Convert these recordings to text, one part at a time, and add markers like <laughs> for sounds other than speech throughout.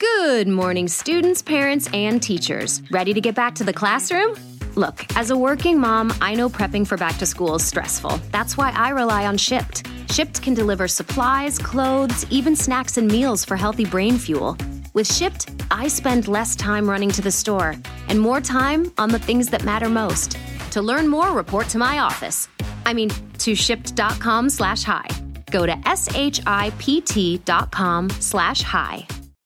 Good morning, students, parents, and teachers. Ready to get back to the classroom? Look, as a working mom, I know prepping for back to school is stressful. That's why I rely on Shipt. Shipt can deliver supplies, clothes, even snacks and meals for healthy brain fuel. With Shipt, I spend less time running to the store and more time on the things that matter most. To learn more, report to my office. I mean, to shipt.com slash hi. Go to shipt.com slash hi.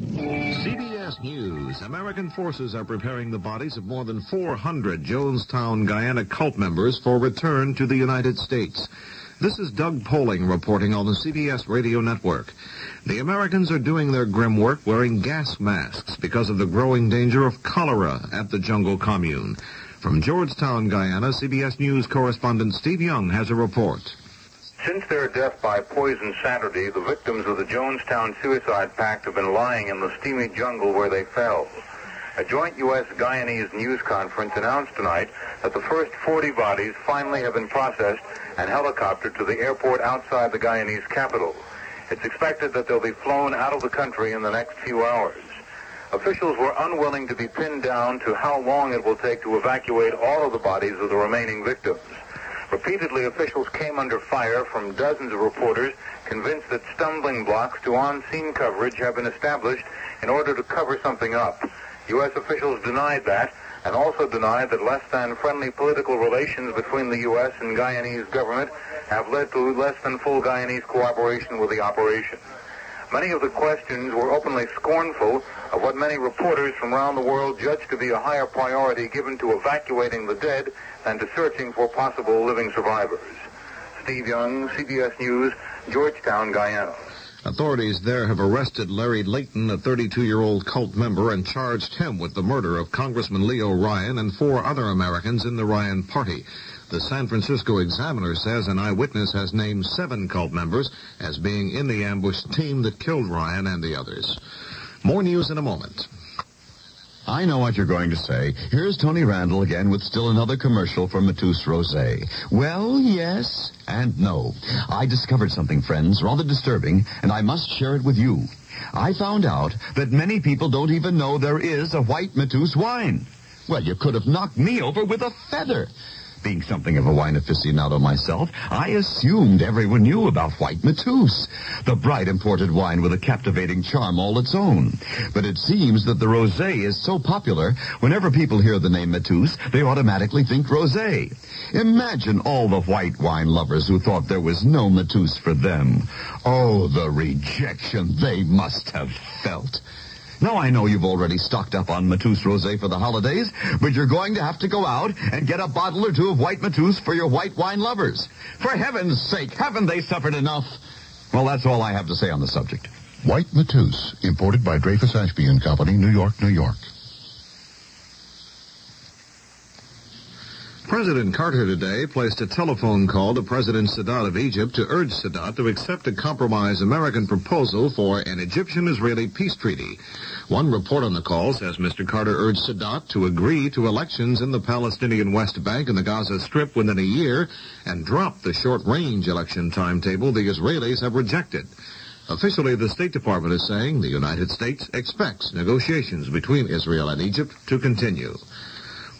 CBS News. American forces are preparing the bodies of more than 400 Jonestown, Guyana cult members for return to the United States. This is Doug Poling reporting on the CBS radio network. The Americans are doing their grim work wearing gas masks because of the growing danger of cholera at the jungle commune. From Georgetown, Guyana, CBS News correspondent Steve Young has a report. Since their death by poison Saturday, the victims of the Jonestown Suicide Pact have been lying in the steamy jungle where they fell. A joint U.S. Guyanese news conference announced tonight that the first 40 bodies finally have been processed and helicoptered to the airport outside the Guyanese capital. It's expected that they'll be flown out of the country in the next few hours. Officials were unwilling to be pinned down to how long it will take to evacuate all of the bodies of the remaining victims. Repeatedly, officials came under fire from dozens of reporters convinced that stumbling blocks to on-scene coverage have been established in order to cover something up. U.S. officials denied that and also denied that less than friendly political relations between the U.S. and Guyanese government have led to less than full Guyanese cooperation with the operation. Many of the questions were openly scornful of what many reporters from around the world judged to be a higher priority given to evacuating the dead than to searching for possible living survivors. Steve Young, CBS News, Georgetown, Guyana. Authorities there have arrested Larry Layton, a 32-year-old cult member, and charged him with the murder of Congressman Leo Ryan and four other Americans in the Ryan Party. The San Francisco Examiner says an eyewitness has named seven cult members as being in the ambush team that killed Ryan and the others. More news in a moment. I know what you're going to say. Here's Tony Randall again with still another commercial for Mateus Rosé. Well, yes and no. I discovered something, friends, rather disturbing, and I must share it with you. I found out that many people don't even know there is a white Mateus wine. Well, you could have knocked me over with a feather. Being something of a wine aficionado myself, I assumed everyone knew about White Mateus, the bright imported wine with a captivating charm all its own. But it seems that the rosé is so popular, whenever people hear the name Mateus, they automatically think rosé. Imagine all the white wine lovers who thought there was no Mateus for them. Oh, the rejection they must have felt. Now I know you've already stocked up on Mateus Rosé for the holidays, but you're going to have to go out and get a bottle or two of white Mateus for your white wine lovers. For heaven's sake, haven't they suffered enough? Well, that's all I have to say on the subject. White Mateus, imported by Dreyfus Ashby and Company, New York, New York. President Carter today placed a telephone call to President Sadat of Egypt to urge Sadat to accept a compromise American proposal for an Egyptian-Israeli peace treaty. One report on the call says Mr. Carter urged Sadat to agree to elections in the Palestinian West Bank and the Gaza Strip within a year and drop the short-range election timetable the Israelis have rejected. Officially, the State Department is saying the United States expects negotiations between Israel and Egypt to continue.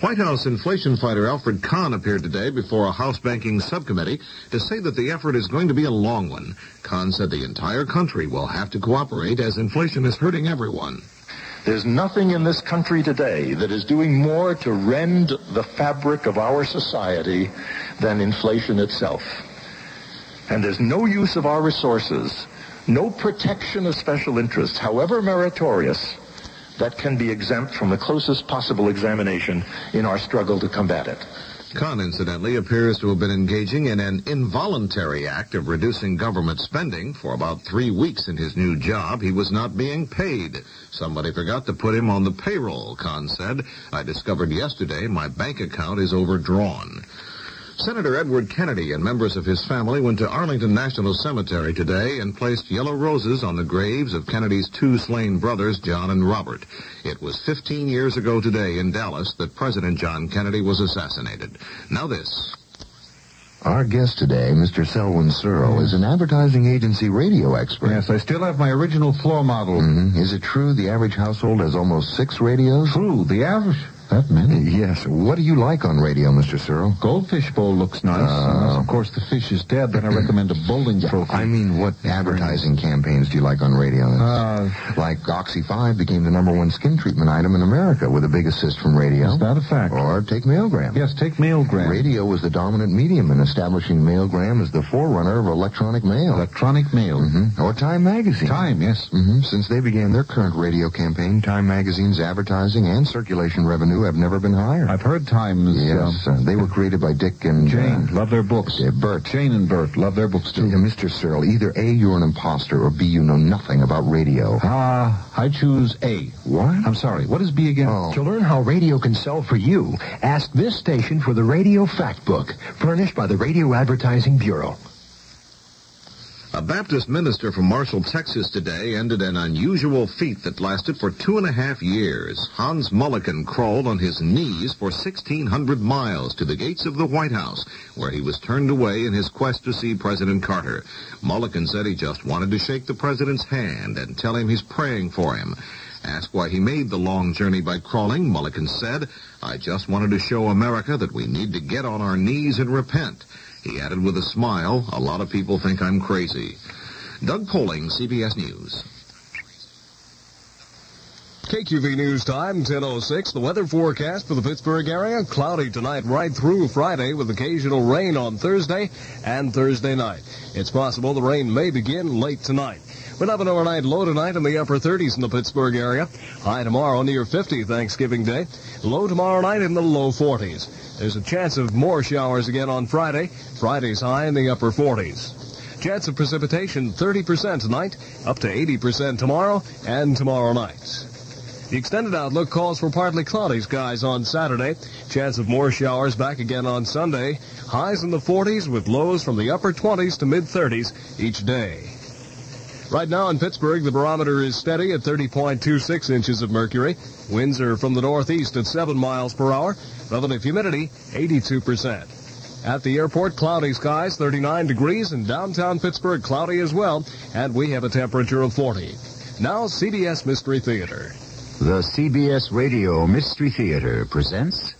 White House inflation fighter Alfred Kahn appeared today before a House banking subcommittee to say that the effort is going to be a long one. Kahn said the entire country will have to cooperate as inflation is hurting everyone. There's nothing in this country today that is doing more to rend the fabric of our society than inflation itself. And there's no use of our resources, no protection of special interests, however meritorious, that can be exempt from the closest possible examination in our struggle to combat it. Kahn, incidentally, appears to have been engaging in an involuntary act of reducing government spending. For about three weeks in his new job, he was not being paid. Somebody forgot to put him on the payroll, Kahn said. I discovered yesterday my bank account is overdrawn. Senator Edward Kennedy and members of his family went to Arlington National Cemetery today and placed yellow roses on the graves of Kennedy's two slain brothers, John and Robert. It was 15 years ago today in Dallas that President John Kennedy was assassinated. Now this. Our guest today, Mr. Selwyn Searle, is an advertising agency radio expert. Yes, I still have my original floor model. Mhm. Is it true the average household has almost six radios? True, the average. That many? Yes. What do you like on radio, Mr. Searle? Goldfish bowl looks nice. Uh, of course, the fish is dead, then I recommend a bowling trophy. I mean, what advertising campaigns do you like on radio? Uh, like Oxy 5 became the number one skin treatment item in America with a big assist from radio. is that a fact? Or take Mailgram. Yes, take Mailgram. Radio was the dominant medium in establishing Mailgram as the forerunner of electronic mail. Electronic mail. Mhm. Or Time Magazine. Time, yes. hmm Since they began their current radio campaign, Time Magazine's advertising and circulation revenue have never been higher. I've heard times. yes, um, uh, they were created by Dick and Jane, uh, love their books. yeah, Bert. Jane and Bert, love their books, too. Yeah, Mr. Searle, either A, you're an imposter, or B, you know nothing about radio. Ah, I choose A. What? I'm sorry, what is B again? Oh. To learn how radio can sell for you, ask this station for the Radio Fact Book, furnished by the Radio Advertising Bureau. A Baptist minister from Marshall, Texas today ended an unusual feat that lasted for two and a half years. Hans Mulliken crawled on his knees for 1,600 miles to the gates of the White House, where he was turned away in his quest to see President Carter. Mulliken said he just wanted to shake the president's hand and tell him he's praying for him. Asked why he made the long journey by crawling, Mulliken said, I just wanted to show America that we need to get on our knees and repent. He added with a smile, a lot of people think I'm crazy. Doug Poling, CBS News. KQV News Time, 10.06. The weather forecast for the Pittsburgh area, cloudy tonight right through Friday with occasional rain on Thursday and Thursday night. It's possible the rain may begin late tonight. We'll have an overnight low tonight in the upper 30s in the Pittsburgh area. High tomorrow near 50 Thanksgiving Day. Low tomorrow night in the low 40s. There's a chance of more showers again on Friday. Friday's high in the upper 40s. Chance of precipitation 30% tonight, up to 80% tomorrow and tomorrow night. The extended outlook calls for partly cloudy skies on Saturday. Chance of more showers back again on Sunday. Highs in the 40s with lows from the upper 20s to mid 30s each day. Right now in Pittsburgh, the barometer is steady at 30.26 inches of mercury. Winds are from the northeast at 7 miles per hour. Relative humidity, 82%. At the airport, cloudy skies, 39 degrees, and downtown Pittsburgh, cloudy as well, and we have a temperature of 40. Now, CBS Mystery Theater. The CBS Radio Mystery Theater presents.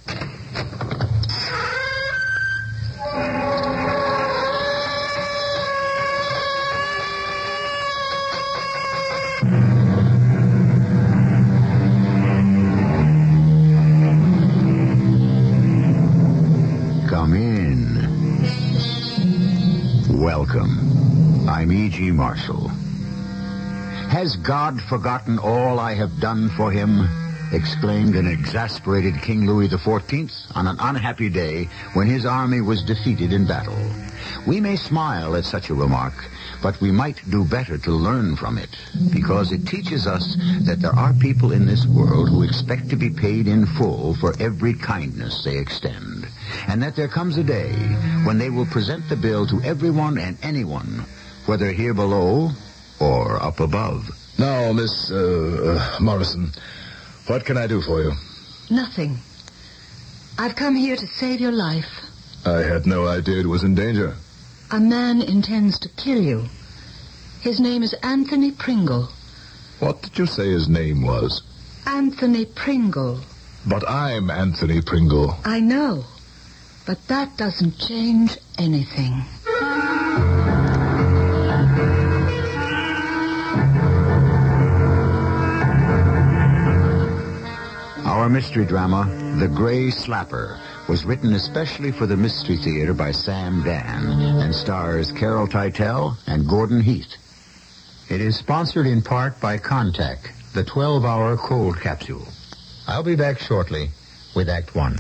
Marshall. Has God forgotten all I have done for him? exclaimed an exasperated King Louis XIV on an unhappy day when his army was defeated in battle. We may smile at such a remark, but we might do better to learn from it, because it teaches us that there are people in this world who expect to be paid in full for every kindness they extend, and that there comes a day when they will present the bill to everyone and anyone, whether here below or up above. Now, Miss uh, uh, Morrison, what can I do for you? Nothing. I've come here to save your life. I had no idea it was in danger. A man intends to kill you. His name is Anthony Pringle. What did you say his name was? Anthony Pringle. But I'm Anthony Pringle. I know. But that doesn't change anything. Our mystery drama, The Gray Slapper, was written especially for the Mystery Theater by Sam Dann and stars Carol Teitel and Gordon Heath. It is sponsored in part by Contact, the 12-hour cold capsule. I'll be back shortly with Act One.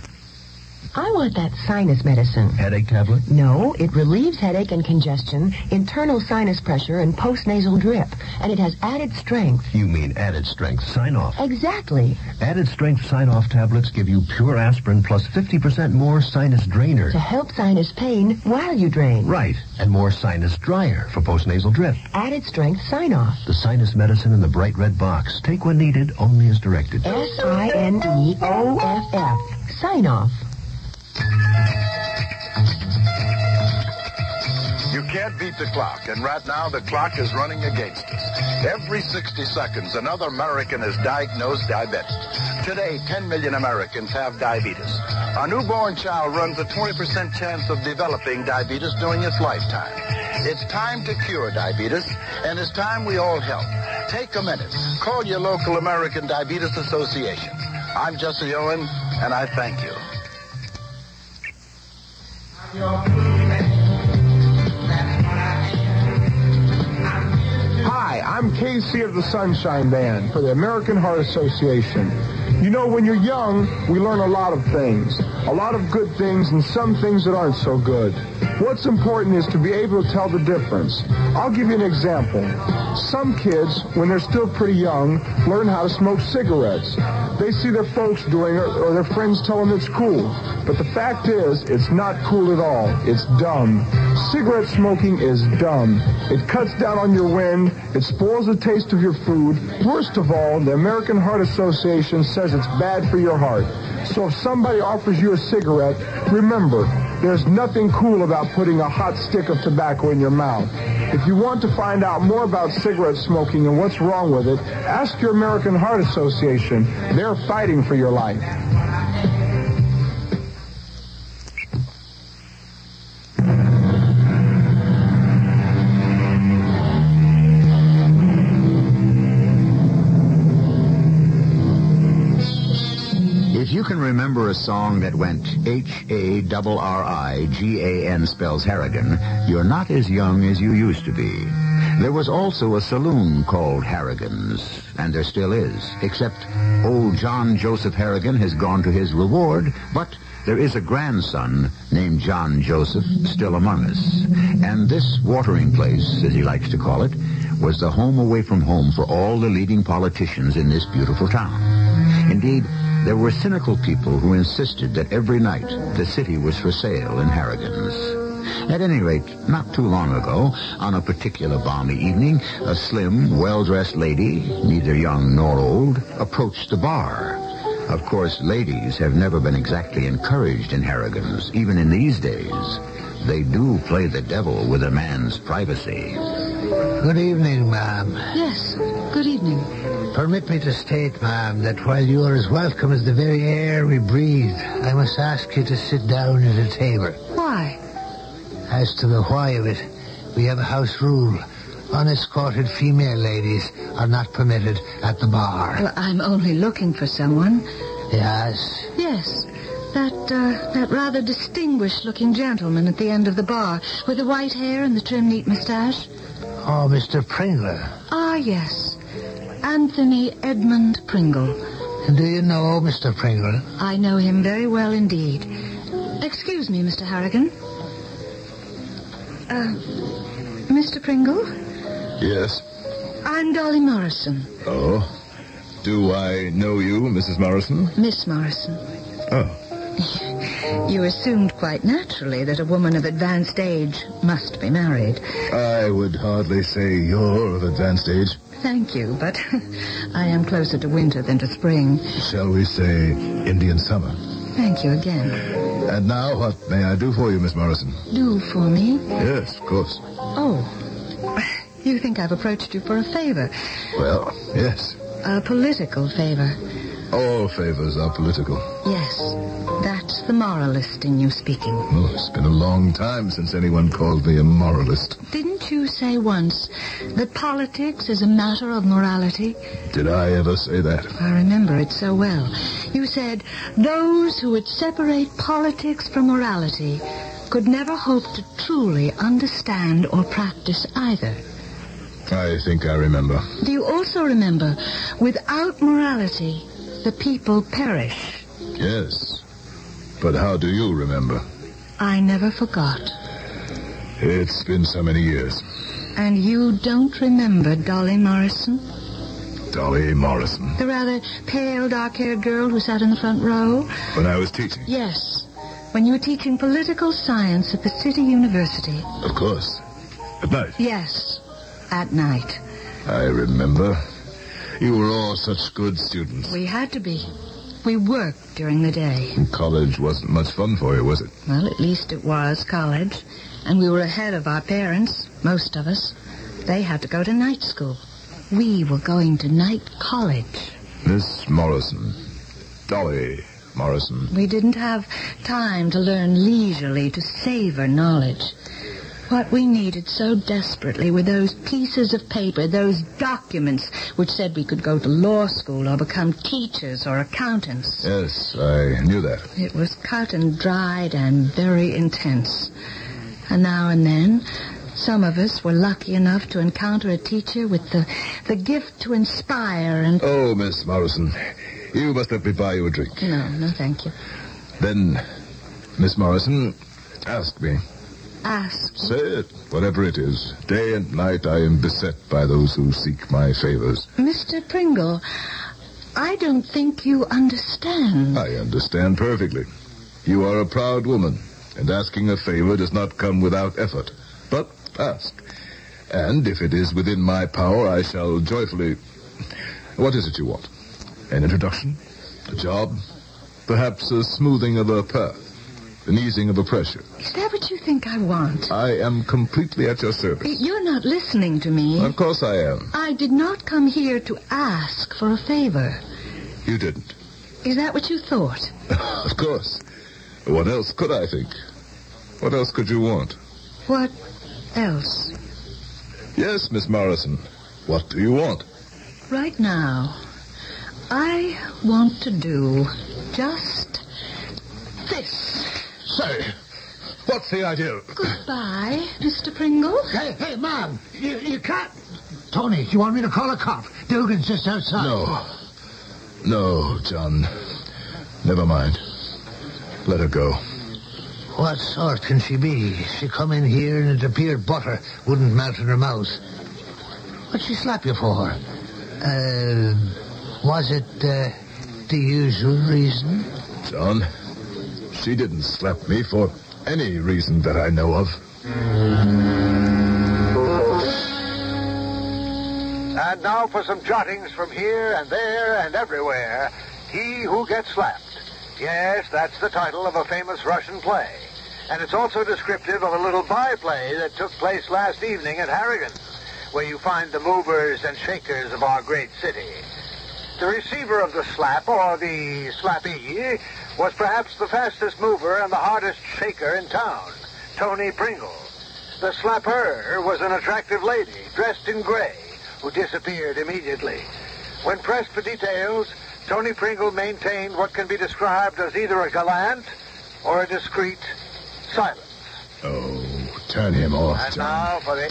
I want that sinus medicine. Headache tablet? No, it relieves headache and congestion, internal sinus pressure, and postnasal drip. And it has added strength. You mean added strength Sine-Off. Exactly. Added strength sign off tablets give you pure aspirin plus 50% more sinus drainer. To help sinus pain while you drain. Right. And more sinus dryer for postnasal drip. Added strength Sine-Off. The sinus medicine in the bright red box. Take when needed, only as directed. S I N E O F F. Sine-Off. You can't beat the clock, and right now the clock is running against us. Every 60 seconds, another American is diagnosed diabetic. Today, 10 million Americans have diabetes. A newborn child runs a 20% chance of developing diabetes during its lifetime. It's time to cure diabetes, and it's time we all help. Take a minute. Call your local American Diabetes Association. I'm Jesse Owen, and I thank you. Hi, I'm KC of the Sunshine Band for the American Heart Association. You know, when you're young, we learn a lot of things. A lot of good things and some things that aren't so good. What's important is to be able to tell the difference. I'll give you an example. Some kids, when they're still pretty young, learn how to smoke cigarettes. They see their folks doing it or their friends tell them it's cool. But the fact is, it's not cool at all. It's dumb. Cigarette smoking is dumb. It cuts down on your wind. It spoils the taste of your food. Worst of all, the American Heart Association says it's bad for your heart. So if somebody offers you a cigarette, remember, there's nothing cool about putting a hot stick of tobacco in your mouth. If you want to find out more about cigarette smoking and what's wrong with it, ask your American Heart Association. They're fighting for your life. Remember a song that went H-A-R-R-I-G-A-N spells Harrigan, you're not as young as you used to be. There was also a saloon called Harrigan's, and there still is, except old John Joseph Harrigan has gone to his reward, but there is a grandson named John Joseph still among us. And this watering place, as he likes to call it, was the home away from home for all the leading politicians in this beautiful town. Indeed, there were cynical people who insisted that every night the city was for sale in Harrigan's. At any rate, not too long ago, on a particular balmy evening, a slim, well-dressed lady, neither young nor old, approached the bar. Of course, ladies have never been exactly encouraged in Harrigan's, even in these days. They do play the devil with a man's privacy. Good evening, ma'am. Yes, good evening. Permit me to state, ma'am, that while you are as welcome as the very air we breathe, I must ask you to sit down at a table. Why? As to the why of it, we have a house rule. Unescorted female ladies are not permitted at the bar. Well, I'm only looking for someone. Yes. Yes. That, uh, that rather distinguished-looking gentleman at the end of the bar with the white hair and the trim, neat mustache. Oh, Mr. Pringle. Ah, yes. Anthony Edmund Pringle. And do you know Mr. Pringle? I know him very well indeed. Excuse me, Mr. Harrigan. Uh, Mr. Pringle? Yes. I'm Dolly Morrison. Oh. Do I know you, Mrs. Morrison? Miss Morrison. Oh. <laughs> You assumed quite naturally that a woman of advanced age must be married. I would hardly say you're of advanced age. Thank you, but <laughs> I am closer to winter than to spring. Shall we say Indian summer? Thank you again. And now, what may I do for you, Miss Morrison? Do for me? Yes, of course. Oh. <laughs> You think I've approached you for a favor? Well, yes. A political favor. All favors are political. Yes. That's the moralist in you speaking. Oh, it's been a long time since anyone called me a moralist. Didn't you say once that politics is a matter of morality? Did I ever say that? I remember it so well. You said those who would separate politics from morality could never hope to truly understand or practice either. I think I remember. Do you also remember, without morality, the people perish? Yes. But how do you remember? I never forgot. It's been so many years. And you don't remember Dolly Morrison? Dolly Morrison. The rather pale, dark-haired girl who sat in the front row? When I was teaching? Yes. When you were teaching political science at the City University. Of course. At night? Yes. At night. I remember. You were all such good students. We had to be. We worked during the day. College wasn't much fun for you, was it? Well, at least it was college. And we were ahead of our parents, most of us. They had to go to night school. We were going to night college. Miss Morrison. Dolly Morrison. We didn't have time to learn leisurely to savor knowledge. What we needed so desperately were those pieces of paper, those documents which said we could go to law school or become teachers or accountants. Yes, I knew that. It was cut and dried and very intense. And now and then, some of us were lucky enough to encounter a teacher with the, the gift to inspire and... Oh, Miss Morrison, you must let me buy you a drink. No, no, thank you. Then, Miss Morrison, ask me. Ask. Say it, whatever it is. Day and night I am beset by those who seek my favors. Mr. Pringle, I don't think you understand. I understand perfectly. You are a proud woman, and asking a favor does not come without effort. But ask. And if it is within my power, I shall joyfully. What is it you want? An introduction? A job? Perhaps a smoothing of a path? An easing of the pressure? Is that what you think I want? I am completely at your service. You're not listening to me. Of course I am. I did not come here to ask for a favor. You didn't. Is that what you thought? <laughs> of course. What else could I think? What else could you want? What else? Yes, Miss Morrison. What do you want? Right now, I want to do just this. Say, what's the idea? Goodbye, Mr. Pringle. Hey, hey, Mom, you, you can't. Tony, do you want me to call a cop? Dugan's just outside. No. No, John. Never mind. Let her go. What sort can she be? She come in here and it appeared butter wouldn't melt in her mouth. What'd she slap you for? Uh, was it uh, the usual reason? John, she didn't slap me for any reason that I know of. And now for some jottings from here and there and everywhere. He Who Gets Slapped. Yes, that's the title of a famous Russian play. And it's also descriptive of a little byplay that took place last evening at Harrigan's, where you find the movers and shakers of our great city. The receiver of the slap, or the slappee, was perhaps the fastest mover and the hardest shaker in town, Tony Pringle. The slapper was an attractive lady, dressed in gray, who disappeared immediately. When pressed for details, Tony Pringle maintained what can be described as either a gallant or a discreet silence. Oh, turn him off, And John. now for the...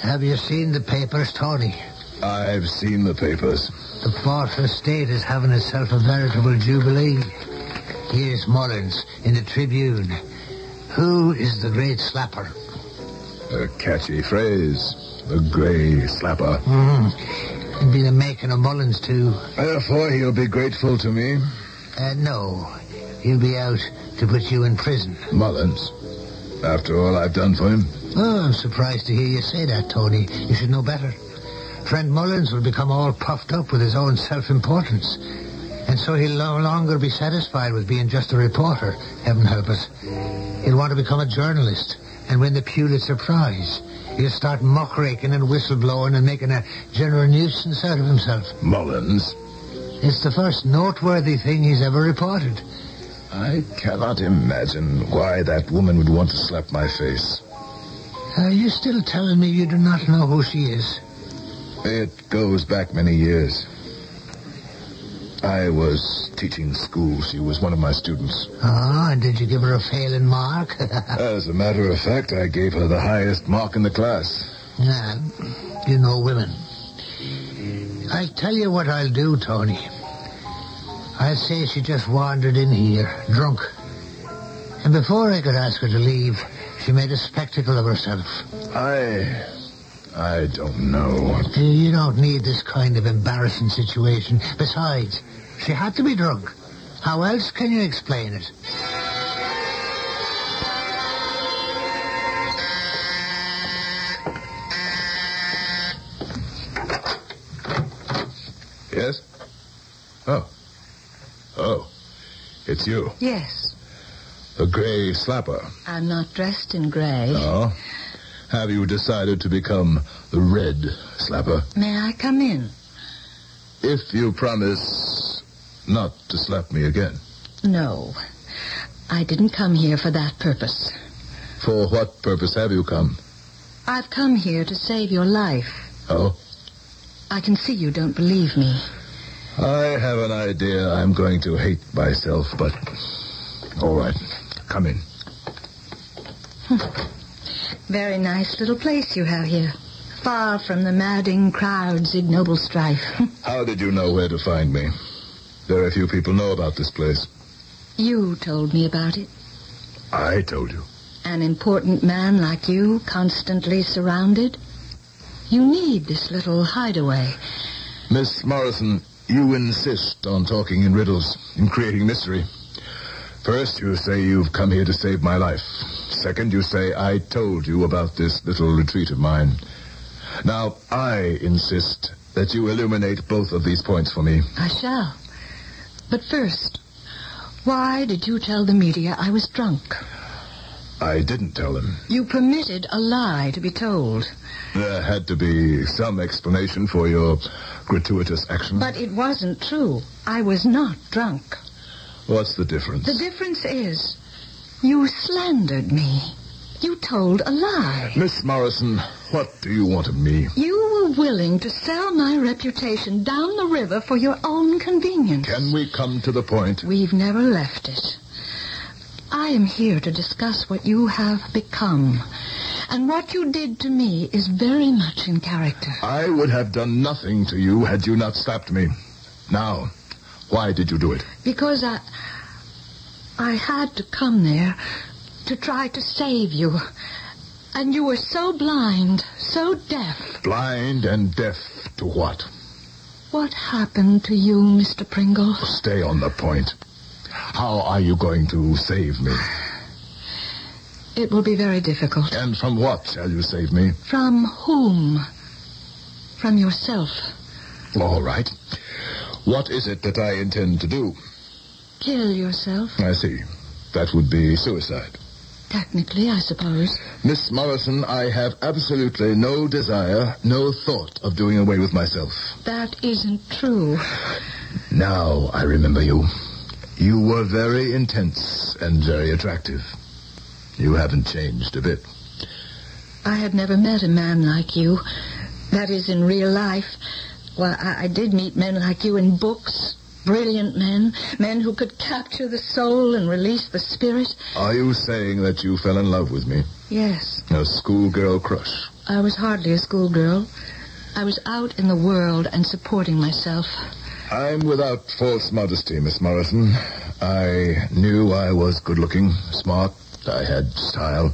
Have you seen the papers, Tony? I've seen the papers. The Fourth Estate is having itself a veritable jubilee. Here's Mullins in the Tribune. Who is the great slapper? A catchy phrase. The gray slapper. Mm. It'd be the making of Mullins, too. Therefore, he'll be grateful to me. Uh, no. He'll be out to put you in prison. Mullins. After all I've done for him. Oh, I'm surprised to hear you say that, Tony. You should know better. Friend Mullins will become all puffed up with his own self-importance. And so he'll no longer be satisfied with being just a reporter, heaven help us. He'll want to become a journalist and win the Pulitzer Prize. He'll start muckraking and whistleblowing and making a general nuisance out of himself. Mullins? It's the first noteworthy thing he's ever reported. I cannot imagine why that woman would want to slap my face. Uh, Are you still telling me you do not know who she is? It goes back many years. I was teaching school. She was one of my students. Ah, and did you give her a failing mark? <laughs> As a matter of fact, I gave her the highest mark in the class. yeah, you know women. I tell you what I'll do, Tony. I'll say she just wandered in here, drunk. And before I could ask her to leave, she made a spectacle of herself. I. I don't know. You don't need this kind of embarrassing situation. Besides, she had to be drunk. How else can you explain it? Yes? Oh. Oh. It's you. Yes. The gray slapper. I'm not dressed in grey. Oh. Have you decided to become the red slapper? May I come in? If you promise not to slap me again. No. I didn't come here for that purpose. For what purpose have you come? I've come here to save your life. Oh? I can see you don't believe me. I have an idea I'm going to hate myself, but. All right. Come in. Hmm. Very nice little place you have here. Far from the madding crowds, ignoble strife. <laughs> How did you know where to find me? Very few people know about this place. you told me about it. I told you. An important man like you, constantly surrounded. You need this little hideaway. Miss Morrison, you insist on talking in riddles, in creating mystery. First, you say you've come here to save my life. Second, you say I told you about this little retreat of mine. Now, I insist that you illuminate both of these points for me. I shall. But first, why did you tell the media I was drunk? I didn't tell them. You permitted a lie to be told. There had to be some explanation for your gratuitous action. But it wasn't true. I was not drunk. What's the difference? The difference is, you slandered me. You told a lie. Miss Morrison, what do you want of me? You were willing to sell my reputation down the river for your own convenience. Can we come to the point? We've never left it. I am here to discuss what you have become. And what you did to me is very much in character. I would have done nothing to you had you not slapped me. Now, why did you do it? Because I. I had to come there to try to save you. And you were so blind, so deaf. Blind and deaf to what? What happened to you, Mr. Pringle? Stay on the point. How are you going to save me? It will be very difficult. And from what shall you save me? From whom? From yourself. All right. What is it that I intend to do? Kill yourself. I see. That would be suicide. Technically, I suppose. Miss Morrison, I have absolutely no desire, no thought of doing away with myself. That isn't true. Now I remember you. You were very intense and very attractive. You haven't changed a bit. I had never met a man like you. That is, in real life. Well, I, I did meet men like you in books. Brilliant men. Men who could capture the soul and release the spirit. Are you saying that you fell in love with me? Yes. A schoolgirl crush. I was hardly a schoolgirl. I was out in the world and supporting myself. I'm without false modesty, Miss Morrison. I knew I was good looking, smart. I had style.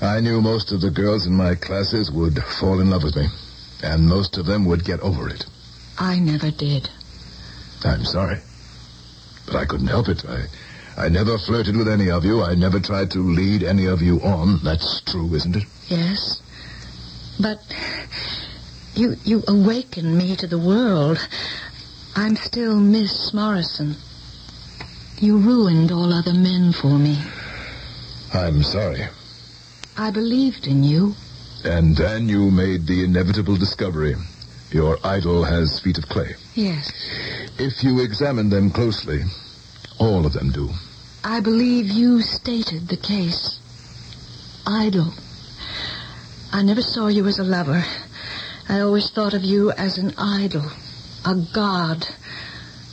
I knew most of the girls in my classes would fall in love with me. And most of them would get over it. I never did. I'm sorry. But I couldn't help it. I, I never flirted with any of you. I never tried to lead any of you on. That's true, isn't it? Yes. But you you awakened me to the world. I'm still Miss Morrison. You ruined all other men for me. I'm sorry. I believed in you. And then you made the inevitable discovery. Your idol has feet of clay. Yes. If you examine them closely, all of them do. I believe you stated the case. Idol. I never saw you as a lover. I always thought of you as an idol, a god.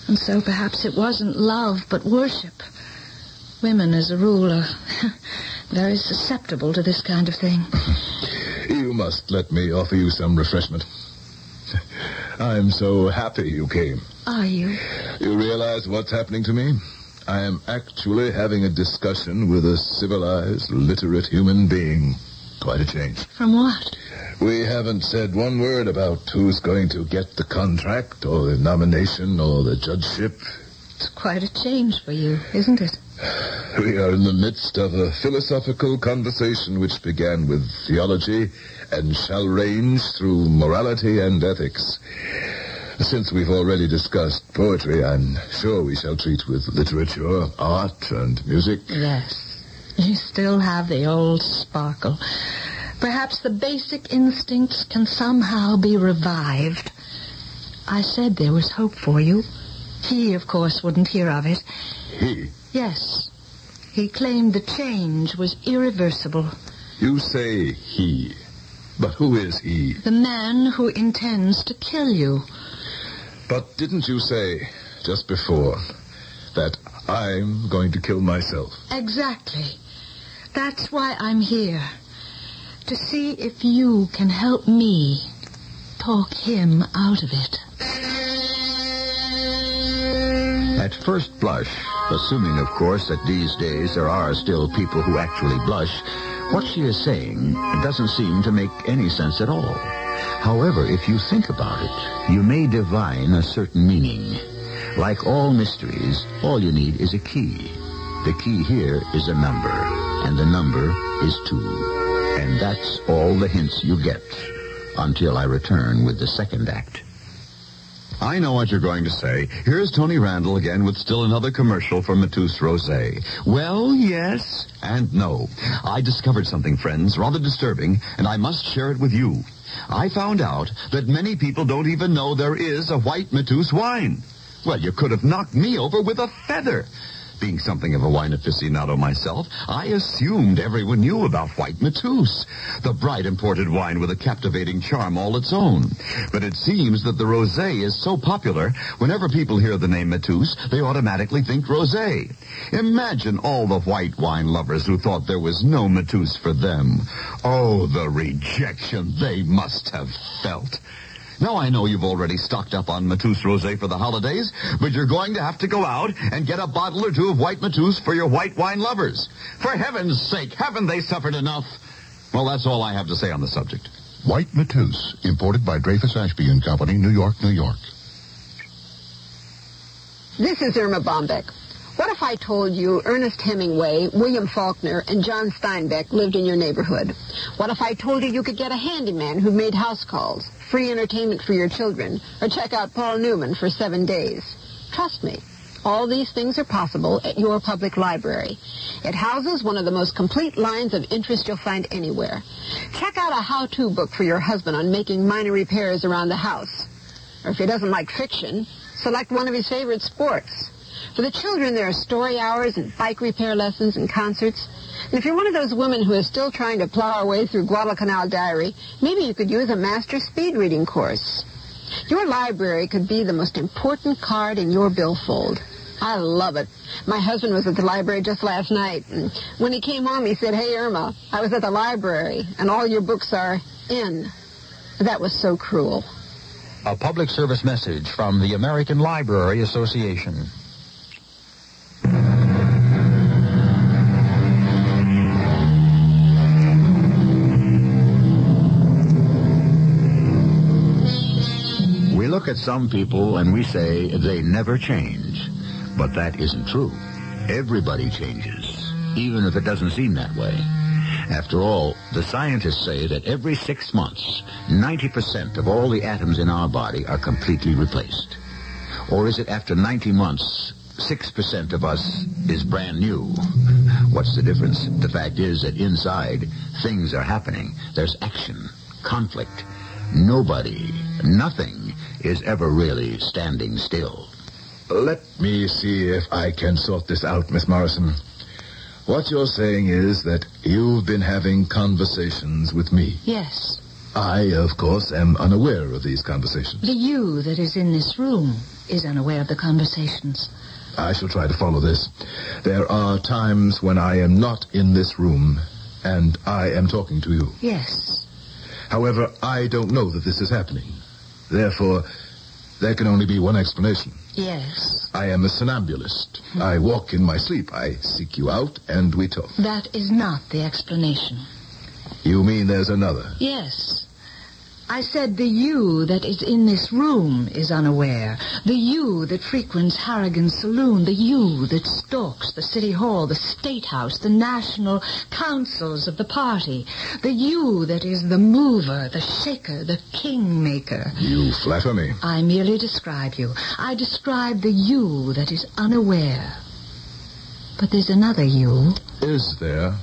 And so perhaps it wasn't love, but worship. Women, as a rule, are <laughs> very susceptible to this kind of thing. You must let me offer you some refreshment. <laughs> I'm so happy you came. Are you? You realize what's happening to me? I am actually having a discussion with a civilized, literate human being. Quite a change. From what? We haven't said one word about who's going to get the contract or the nomination or the judgeship. It's quite a change for you, isn't it? We are in the midst of a philosophical conversation which began with theology and shall range through morality and ethics. Since we've already discussed poetry, I'm sure we shall treat with literature, art, and music. Yes. You still have the old sparkle. Perhaps the basic instincts can somehow be revived. I said there was hope for you. He, of course, wouldn't hear of it. He? Yes. He claimed the change was irreversible. You say he. But who is he? The man who intends to kill you. But didn't you say just before that I'm going to kill myself? Exactly. That's why I'm here. To see if you can help me talk him out of it. At first blush, assuming, of course, that these days there are still people who actually blush, what she is saying doesn't seem to make any sense at all. However, if you think about it, you may divine a certain meaning. Like all mysteries, all you need is a key. The key here is a number, and the number is two. And that's all the hints you get until I return with the second act. I know what you're going to say. Here's Tony Randall again with still another commercial for Mateus Rosé. Well, yes and no. I discovered something, friends, rather disturbing, and I must share it with you. I found out that many people don't even know there is a white Mateus wine. Well, you could have knocked me over with a feather. Being something of a wine aficionado myself, I assumed everyone knew about White Mateus, the bright imported wine with a captivating charm all its own. But it seems that the rosé is so popular, whenever people hear the name Mateus, they automatically think rosé. Imagine all the white wine lovers who thought there was no Mateus for them. Oh, the rejection they must have felt. Now I know you've already stocked up on Mateus Rosé for the holidays, but you're going to have to go out and get a bottle or two of white Mateus for your white wine lovers. For heaven's sake, haven't they suffered enough? Well, that's all I have to say on the subject. White Mateus, imported by Dreyfus Ashby and Company, New York, New York. This is Erma Bombeck. What if I told you Ernest Hemingway, William Faulkner, and John Steinbeck lived in your neighborhood? What if I told you you could get a handyman who made house calls, free entertainment for your children, or check out Paul Newman for seven days? Trust me, all these things are possible at your public library. It houses one of the most complete lines of interest you'll find anywhere. Check out a how-to book for your husband on making minor repairs around the house. Or if he doesn't like fiction, select one of his favorite sports. For the children, there are story hours and bike repair lessons and concerts. And if you're one of those women who is still trying to plow her way through Guadalcanal Diary, maybe you could use a master speed reading course. Your library could be the most important card in your billfold. I love it. My husband was at the library just last night, and when he came home, he said, Hey, Erma, I was at the library, and all your books are in. That was so cruel. A public service message from the American Library Association. Look at some people and we say they never change. But that isn't true. Everybody changes, even if it doesn't seem that way. After all, the scientists say that every six months, 90% of all the atoms in our body are completely replaced. Or is it after 90 months, 6% of us is brand new? What's the difference? The fact is that inside, things are happening. There's action, conflict. Nobody, nothing is ever really standing still. Let me see if I can sort this out, Miss Morrison. What you're saying is that you've been having conversations with me. Yes. I, of course, am unaware of these conversations. The you that is in this room is unaware of the conversations. I shall try to follow this. There are times when I am not in this room, and I am talking to you. Yes. However, I don't know that this is happening. Therefore, there can only be one explanation. Yes. I am a somnambulist. I walk in my sleep. I seek you out, and we talk. That is not the explanation. You mean there's another? Yes. I said the you that is in this room is unaware. The you that frequents Harrigan's saloon. The you that stalks the city hall, the state house, the national councils of the party. The you that is the mover, the shaker, the kingmaker. You flatter me. I merely describe you. I describe the you that is unaware. But there's another you. Is there?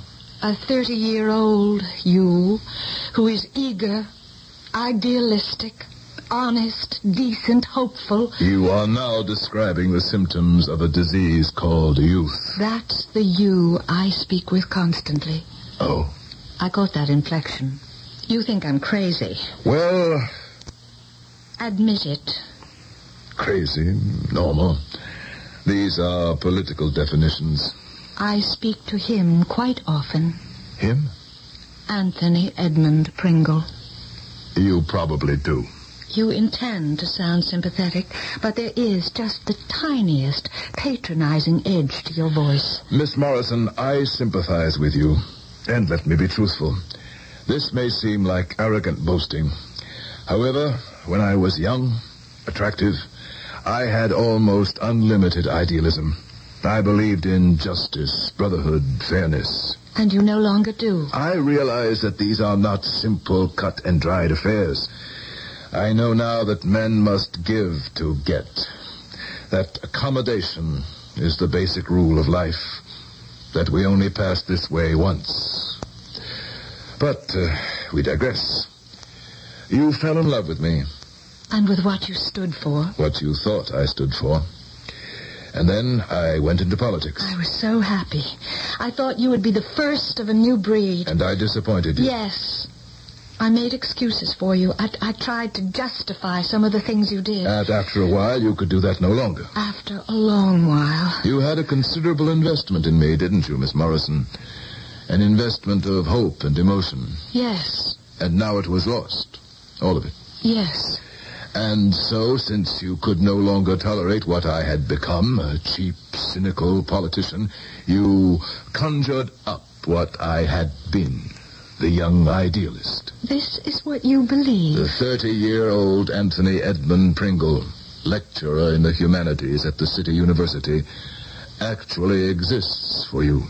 A 30-year-old you who is eager, idealistic, honest, decent, hopeful. You are now describing the symptoms of a disease called youth. That's the you I speak with constantly. Oh. I got that inflection. You think I'm crazy. Well, Admit it. crazy, normal. These are political definitions. I speak to him quite often. Him? Anthony Edmund Pringle. You probably do. You intend to sound sympathetic, but there is just the tiniest patronizing edge to your voice. Miss Morrison, I sympathize with you. And let me be truthful. This may seem like arrogant boasting. However, when I was young, attractive, I had almost unlimited idealism. I believed in justice, brotherhood, fairness. And you no longer do. I realize that these are not simple cut and dried affairs. I know now that men must give to get. That accommodation is the basic rule of life. That we only pass this way once. But uh, we digress. You fell in love with me, And with what you stood for. what you thought I stood for. And then I went into politics. I was so happy. I thought you would be the first of a new breed. And I disappointed you. Yes. I made excuses for you. I, I tried to justify some of the things you did. And after a while, you could do that no longer. After a long while. You had a considerable investment in me, didn't you, Miss Morrison? An investment of hope and emotion. Yes. And now it was lost. All of it. Yes. And so, since you could no longer tolerate what I had become, a cheap, cynical politician, you conjured up what I had been, the young idealist. This is what you believe. The 30-year-old Anthony Edmund Pringle, lecturer in the humanities at the City University, actually exists for you.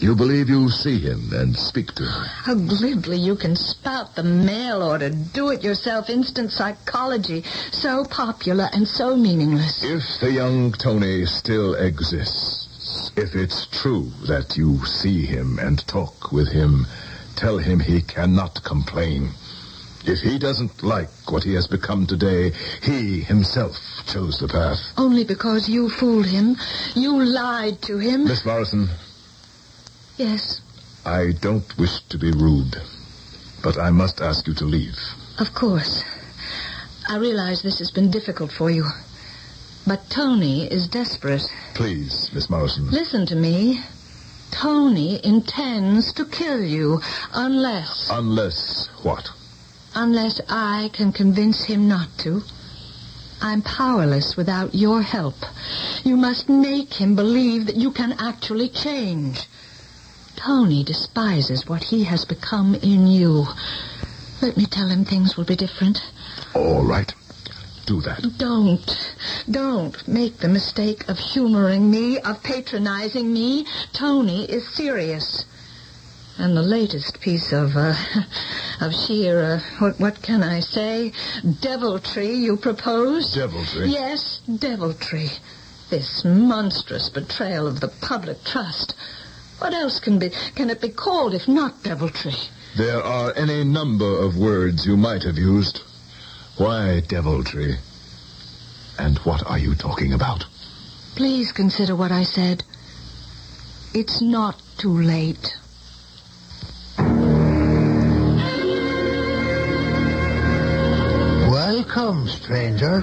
You believe you see him and speak to him. How glibly you can spout the mail order, do-it-yourself instant psychology, so popular and so meaningless. If the young Tony still exists, if it's true that you see him and talk with him, tell him he cannot complain. If he doesn't like what he has become today, he himself chose the path. Only because you fooled him. You lied to him. Miss Morrison, Yes, I don't wish to be rude, but I must ask you to leave. of course. I realize this has been difficult for you. But Tony is desperate. Please, Miss Morrison. Listen to me. Tony intends to kill you unless, Unless what? unless I can convince him not to. I'm powerless without your help. You must make him believe that you can actually change. Tony despises what he has become in you. Let me tell him things will be different. All right. Do that. Don't. Don't make the mistake of humoring me, of patronizing me. Tony is serious. And the latest piece of, uh, <laughs> of sheer, uh, what, what can I say? Deviltry you propose? Deviltry? Yes, deviltry. This monstrous betrayal of the public trust. What else can be, can it be called if not deviltry? There are any number of words you might have used. Why deviltry? And what are you talking about? Please consider what I said. It's not too late. Welcome, stranger.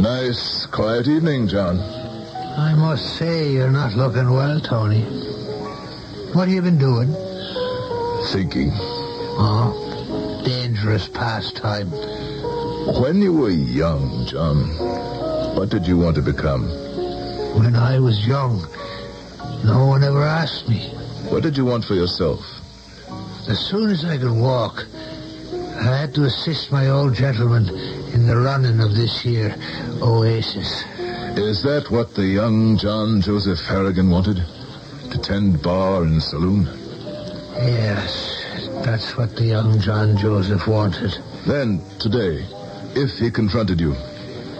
Nice, quiet evening, John. I must say you're not looking well, Tony. What have you been doing? Thinking. Oh, dangerous pastime. When you were young, John, what did you want to become? When I was young, no one ever asked me. What did you want for yourself? As soon as I could walk, I had to assist my old gentleman in the running of this here oasis. Is that what the young John Joseph Harrigan wanted? To tend bar and saloon? Yes, that's what the young John Joseph wanted. Then, today, if he confronted you,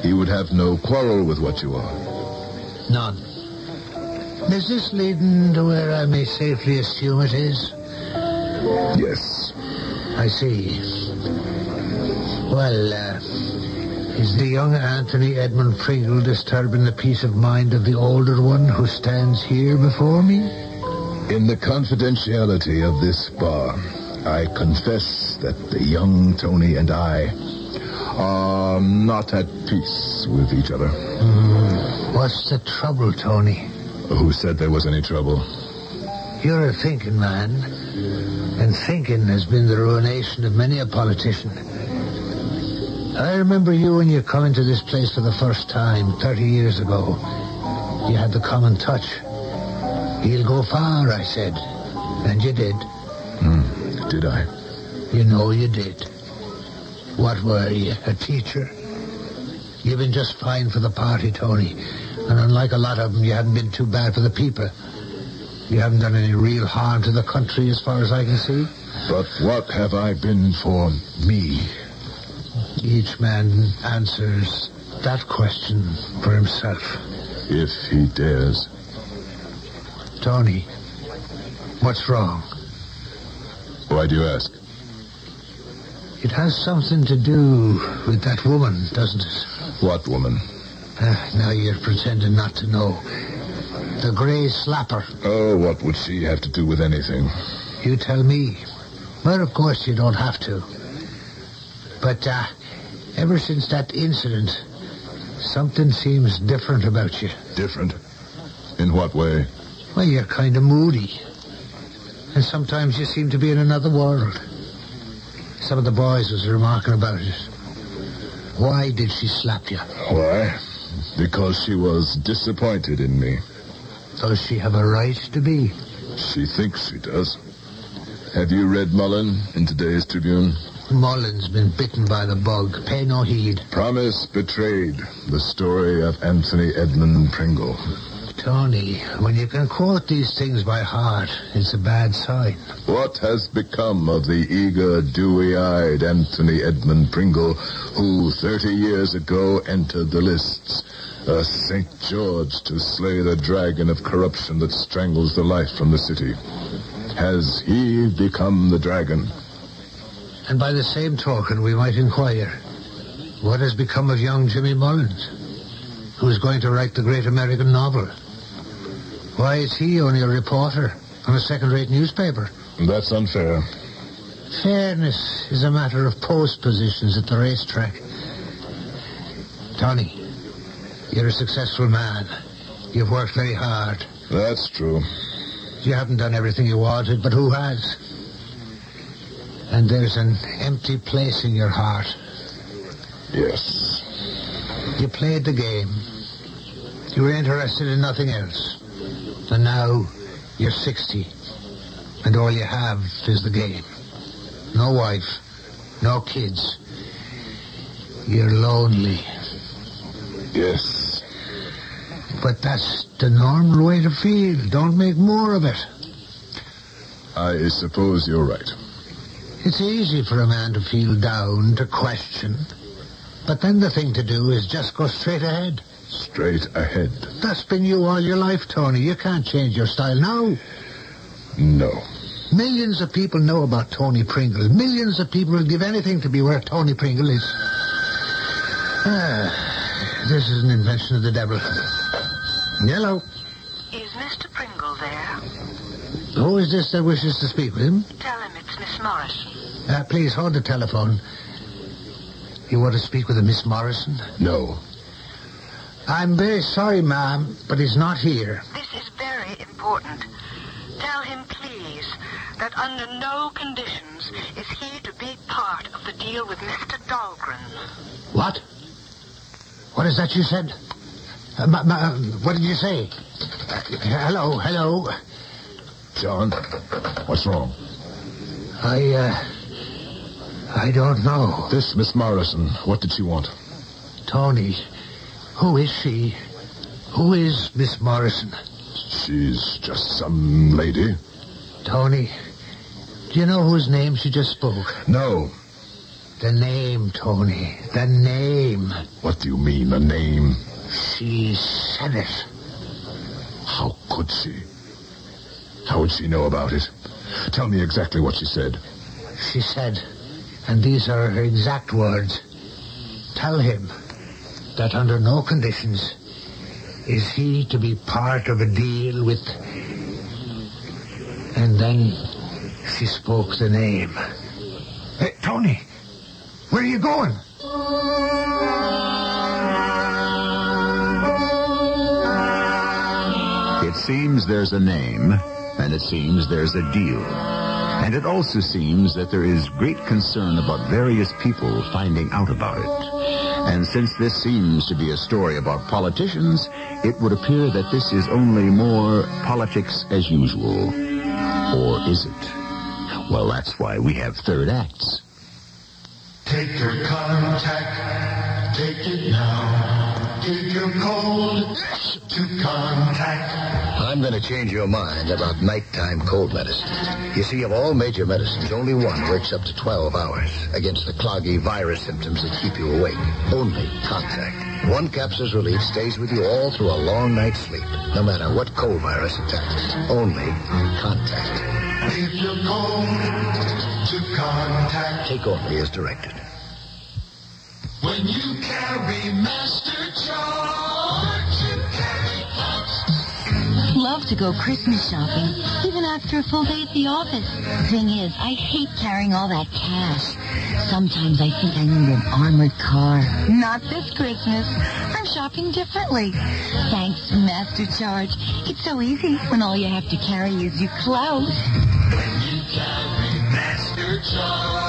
he would have no quarrel with what you are. None. Is this leading to where I may safely assume it is? Yes. I see. Well, uh, is the young Anthony Edmund Pringle disturbing the peace of mind of the older one who stands here before me? In the confidentiality of this bar, I confess that the young Tony and I are not at peace with each other. Mm, what's the trouble, Tony? Who said there was any trouble? You're a thinking man, and thinking has been the ruination of many a politician. I remember you when you come into this place for the first time 30 years ago. You had the common touch. He'll go far, I said. And you did. Hmm. Did I? You know you did. What were you, a teacher? You've been just fine for the party, Tony. And unlike a lot of them, you haven't been too bad for the people. You haven't done any real harm to the country as far as I can see. But what have I been for me? Each man answers that question for himself. If he dares. Tony, what's wrong? Why do you ask? It has something to do with that woman, doesn't it? What woman? Uh, now you're pretending not to know. The grey slapper. Oh, what would she have to do with anything? You tell me. Well, of course you don't have to. But, uh, ever since that incident, something seems different about you. Different? In what way? Well, you're kind of moody. And sometimes you seem to be in another world. Some of the boys was remarking about it. Why did she slap you? Why? Because she was disappointed in me. Does she have a right to be? She thinks she does. Have you read Mullen in today's Tribune? Mullen's been bitten by the bug. Pay no heed. Promise betrayed. The story of Anthony Edmund Pringle. Tony, when you can quote these things by heart, it's a bad sign. What has become of the eager, dewy-eyed Anthony Edmund Pringle, who 30 years ago entered the lists? A St. George to slay the dragon of corruption that strangles the life from the city. Has he become the dragon? And by the same token, we might inquire, what has become of young Jimmy Mullins, who's going to write the great American novel? Why is he only a reporter on a second-rate newspaper? That's unfair. Fairness is a matter of post positions at the racetrack. Tony, you're a successful man. You've worked very hard. That's true. You haven't done everything you wanted, but who has? And there's an empty place in your heart. Yes. You played the game. You were interested in nothing else. And now you're 60. And all you have is the game. No wife. No kids. You're lonely. Yes. But that's the normal way to feel. Don't make more of it. I suppose you're right. It's easy for a man to feel down, to question. But then the thing to do is just go straight ahead. Straight ahead. That's been you all your life, Tony. You can't change your style now. No. Millions of people know about Tony Pringle. Millions of people will give anything to be where Tony Pringle is. Ah, this is an invention of the devil. Hello. Is Mr. Pringle there? Who is this that wishes to speak with him? Tell him it's Miss Morrison. Uh, please hold the telephone. You want to speak with a Miss Morrison? No. I'm very sorry, ma'am, but he's not here. This is very important. Tell him, please, that under no conditions is he to be part of the deal with Mr. Dahlgren. What? What is that you said? Uh, ma- ma- what did you say? Uh, hello, hello. John, what's wrong? I, uh, I don't know. This Miss Morrison, what did she want? Tony, who is she? Who is Miss Morrison? She's just some lady. Tony, do you know whose name she just spoke? No. The name, Tony. The name. What do you mean, the name? She said it. How could she? How would she know about it? Tell me exactly what she said. She said, and these are her exact words, tell him that under no conditions is he to be part of a deal with... And then she spoke the name. Hey, Tony, where are you going? It seems there's a name, and it seems there's a deal. And it also seems that there is great concern about various people finding out about it. And since this seems to be a story about politicians, it would appear that this is only more politics as usual. Or is it? Well, that's why we have third acts. Take your contact, take it now. Cold to Contac. I'm going to change your mind about nighttime cold medicine. You see, of all major medicines, only one works up to 12 hours against the cloggy virus symptoms that keep you awake. Only Contac. One capsule's relief stays with you all through a long night's sleep, no matter what cold virus attacks. Only Contac. If you're cold to Contac. Take only as directed. When you carry Master Charge, you carry. Love to go Christmas shopping, even after a full day at the office. Thing is, I hate carrying all that cash. Sometimes I think I need an armored car. Not this Christmas. I'm shopping differently. Thanks Master Charge. It's so easy when all you have to carry is your clothes. When you carry Master Charge,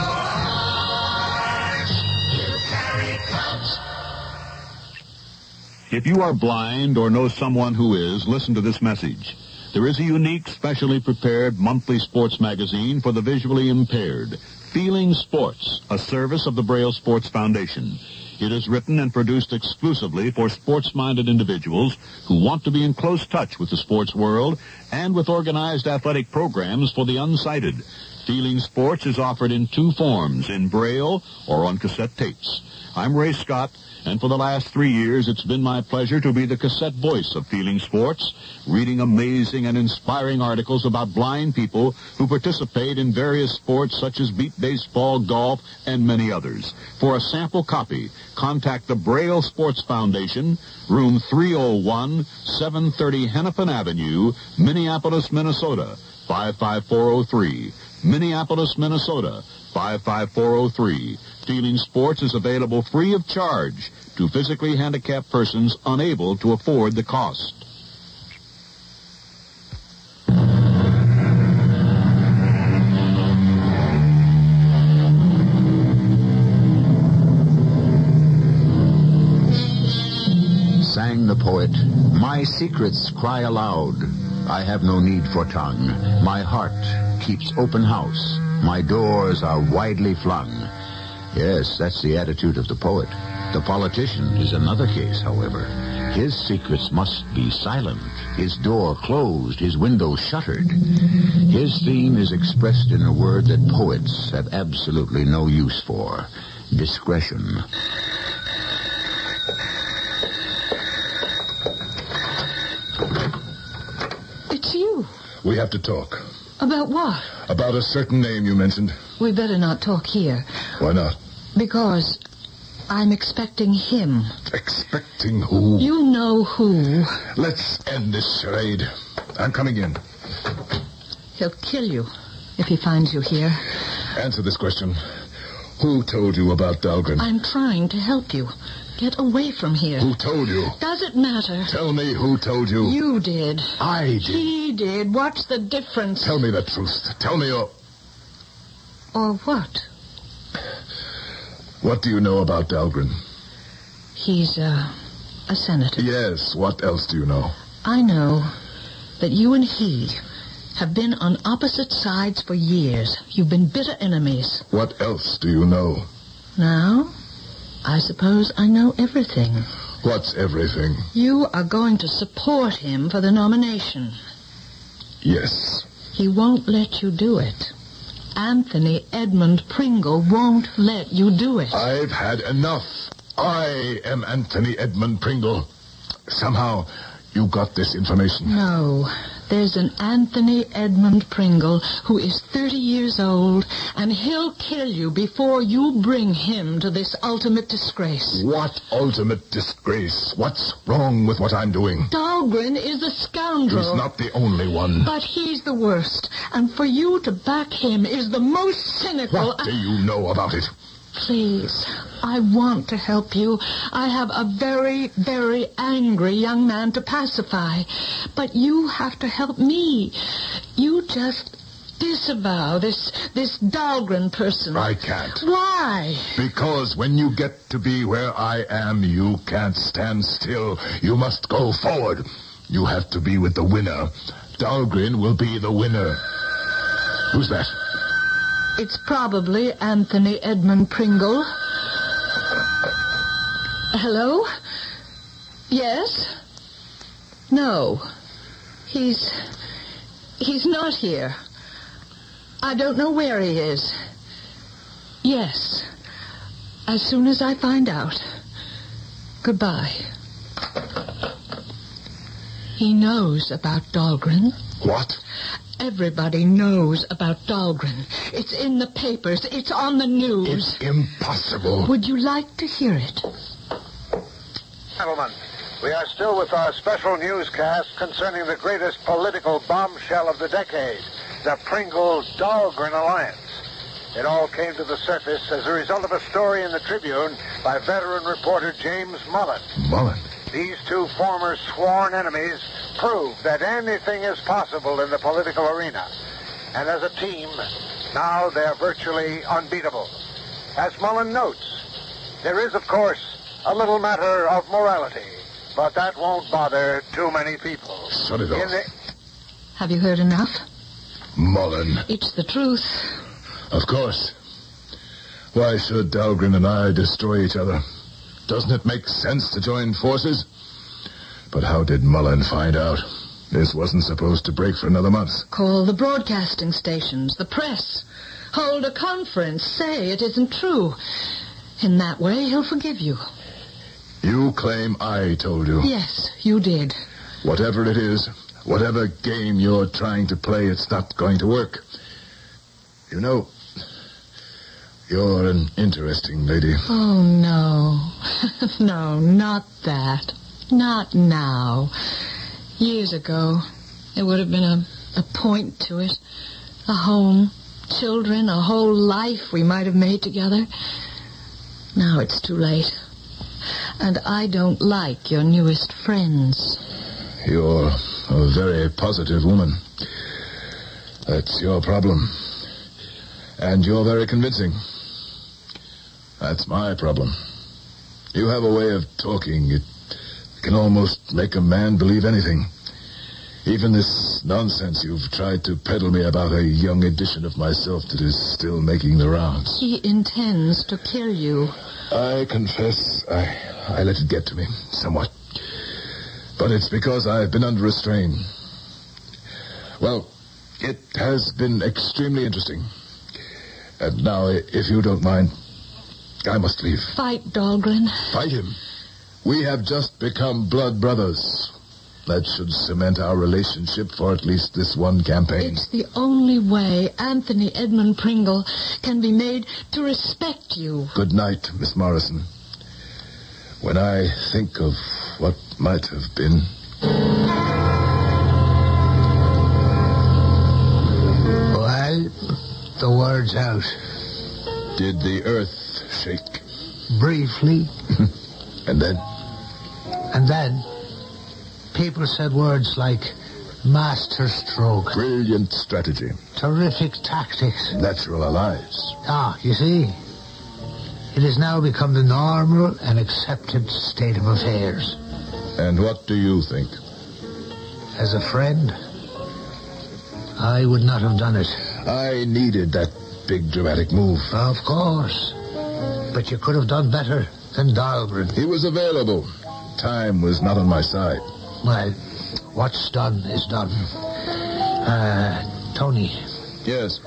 If you are blind or know someone who is, listen to this message. There is a unique, specially prepared monthly sports magazine for the visually impaired. Feeling Sports, a service of the Braille Sports Foundation. It is written and produced exclusively for sports-minded individuals who want to be in close touch with the sports world and with organized athletic programs for the unsighted. Feeling Sports is offered in two forms, in Braille or on cassette tapes. I'm Ray Scott, and for the last three years, it's been my pleasure to be the cassette voice of Feeling Sports, reading amazing and inspiring articles about blind people who participate in various sports such as beep baseball, golf, and many others. For a sample copy, contact the Braille Sports Foundation, room 301, 730 Hennepin Avenue, Minneapolis, Minnesota, 55403. Minneapolis, Minnesota, 55403. Feeling Sports is available free of charge to physically handicapped persons unable to afford the cost. Sang the poet, My secrets cry aloud. I have no need for tongue. My heart keeps open house. My doors are widely flung. Yes, that's the attitude of the poet. The politician is another case, however. His secrets must be silent, his door closed, his window shuttered. His theme is expressed in a word that poets have absolutely no use for. Discretion. It's you. We have to talk. About what? About a certain name you mentioned. We better not talk here. Why not? Because I'm expecting him. Expecting who? You know who. Let's end this charade. I'm coming in. He'll kill you if he finds you here. Answer this question. Who told you about Dahlgren? I'm trying to help you. Get away from here. Who told you? Does it matter? Tell me who told you. You did. I did. He did. What's the difference? Tell me the truth. Tell me or... Or what? What do you know about Dahlgren? He's, uh, a senator. Yes, what else do you know? I know that you and he have been on opposite sides for years. You've been bitter enemies. What else do you know? Now, I suppose I know everything. What's everything? You are going to support him for the nomination. Yes. He won't let you do it. Anthony Edmund Pringle won't let you do it. I've had enough. I am Anthony Edmund Pringle. Somehow, you got this information. No. There's an Anthony Edmund Pringle who is 30 years old, and he'll kill you before you bring him to this ultimate disgrace. What ultimate disgrace? What's wrong with what I'm doing? Dahlgren is a scoundrel. He's not the only one. But he's the worst, and for you to back him is the most cynical. What do you know about it? Please, I want to help you. I have a very, very angry young man to pacify. But you have to help me. You just disavow this, this Dahlgren person. I can't. Why? Because when you get to be where I am, you can't stand still. You must go forward. You have to be with the winner. Dahlgren will be the winner. Who's that? It's probably Anthony Edmund Pringle. Hello? Yes? No. He's. He's not here. I don't know where he is. Yes. As soon as I find out. Goodbye. He knows about Dahlgren. What? Everybody knows about Dahlgren. It's in the papers. It's on the news. It's impossible. Would you like to hear it? Gentlemen, we are still with our special newscast concerning the greatest political bombshell of the decade, the Pringle-Dahlgren alliance. It all came to the surface as a result of a story in the Tribune by veteran reporter James Mullen. Mullen? These two former sworn enemies prove that anything is possible in the political arena. And as a team, now they're virtually unbeatable. As Mullen notes, there is, of course, a little matter of morality, but that won't bother too many people. Shut it off. In the- Have you heard enough? Mullen. It's the truth. Of course. Why should Dahlgren and I destroy each other? Doesn't it make sense to join forces? But how did Mullen find out? This wasn't supposed to break for another month. Call the broadcasting stations, the press. Hold a conference. Say it isn't true. In that way, he'll forgive you. You claim I told you. Yes, you did. Whatever it is, whatever game you're trying to play, it's not going to work. You know, you're an interesting lady. Oh, no. <laughs> no, not that. Not now. Years ago, it would have been a, a point to it. A home, children, a whole life we might have made together. Now it's too late. And I don't like your newest friends. You're a very positive woman. That's your problem. And you're very convincing. That's my problem. You have a way of talking. It can almost make a man believe anything. Even this nonsense you've tried to peddle me about a young edition of myself that is still making the rounds. He intends to kill you. I confess I, I let it get to me somewhat. But it's because I've been under a strain. Well, it has been extremely interesting. And now, if you don't mind, I must leave. Fight, Dahlgren. Fight him. We have just become blood brothers. That should cement our relationship for at least this one campaign. It's the only way Anthony Edmund Pringle can be made to respect you. Good night, Miss Morrison. When I think of what might have been. Well, the word's out. Did the earth shake? Briefly. <laughs> and then? And then, people said words like master stroke. Brilliant strategy. Terrific tactics. Natural allies. Ah, you see? It has now become the normal and accepted state of affairs. And what do you think? As a friend, I would not have done it. I needed that big dramatic move. Of course. But you could have done better than Dahlgren. He was available. Time was not on my side. Well, what's done is done. Uh, Tony, Yes.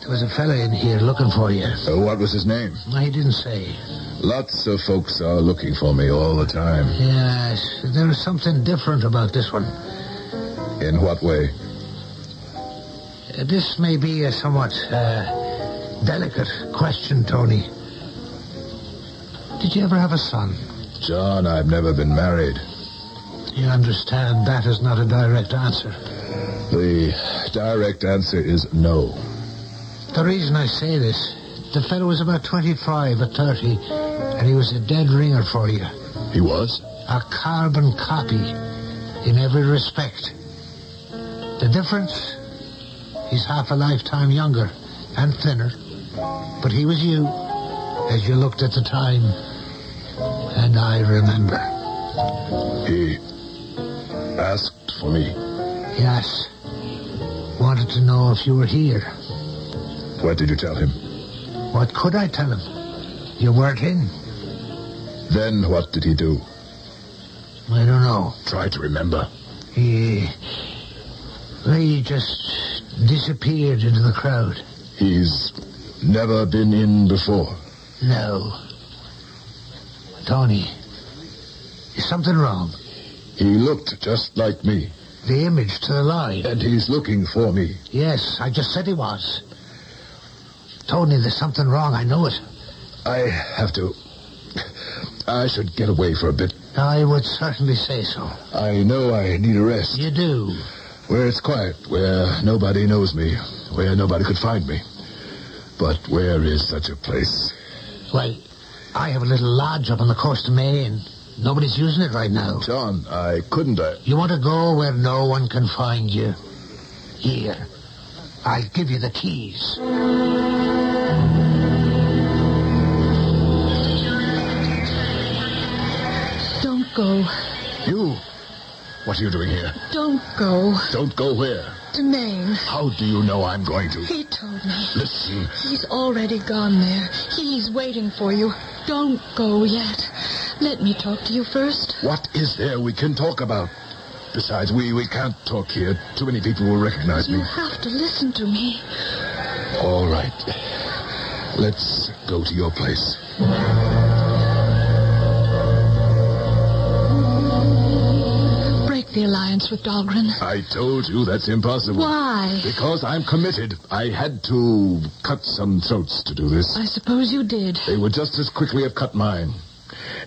there was a fella in here looking for you. Uh, what was his name? He didn't say. Lots of folks are looking for me all the time. Yes, there is something different about this one. In what way? Uh, This may be a somewhat uh, delicate question, Tony. Did you ever have a son? John, I've never been married. You understand that is not a direct answer. The direct answer is no. The reason I say this, the fellow was about 25 or 30, and he was a dead ringer for you. He was? A carbon copy in every respect. The difference? He's half a lifetime younger and thinner. But he was you, as you looked at the time. And I remember. He asked for me. Yes. Wanted to know if you were here. What did you tell him? What could I tell him? You weren't in. Then what did he do? I don't know. Try to remember. He. He just disappeared into the crowd. He's never been in before. No. Tony, is something wrong? He looked just like me. The image to the line. And he's looking for me. Yes, I just said he was. Tony, there's something wrong. I know it. I have to. I should get away for a bit. I would certainly say so. I know I need a rest. You do. Where it's quiet, where nobody knows me, where nobody could find me. But where is such a place? Well, I have a little lodge up on the coast of Maine. Nobody's using it right now. John, I couldn't. I... You want to go where no one can find you? Here. I'll give you the keys. Don't go. You? What are you doing here? Don't go. Don't go where? To Maine. How do you know I'm going to? He told me. Listen. He's already gone there. He's waiting for you. Don't go yet. Let me talk to you first. What is there we can talk about? Besides, we, we can't talk here. Too many people will recognize You me. You have to listen to me. All right. Let's go to your place. The alliance with Dahlgren. I told you that's impossible. Why? Because I'm committed. I had to cut some throats to do this. I suppose you did. They would just as quickly have cut mine.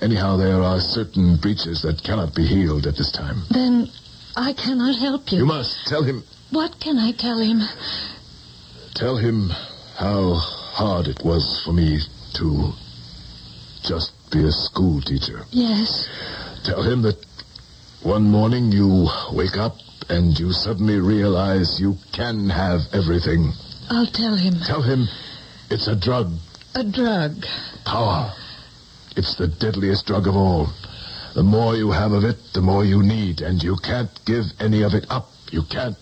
Anyhow, there are certain breaches that cannot be healed at this time. Then I cannot help you. You must tell him. What can I tell him? Tell him how hard it was for me to just be a school teacher. Yes. Tell him that one morning you wake up and you suddenly realize you can have everything. I'll tell him. Tell him it's a drug, A drug. power. It's the deadliest drug of all. The more you have of it, the more you need, and you can't give any of it up. You can't.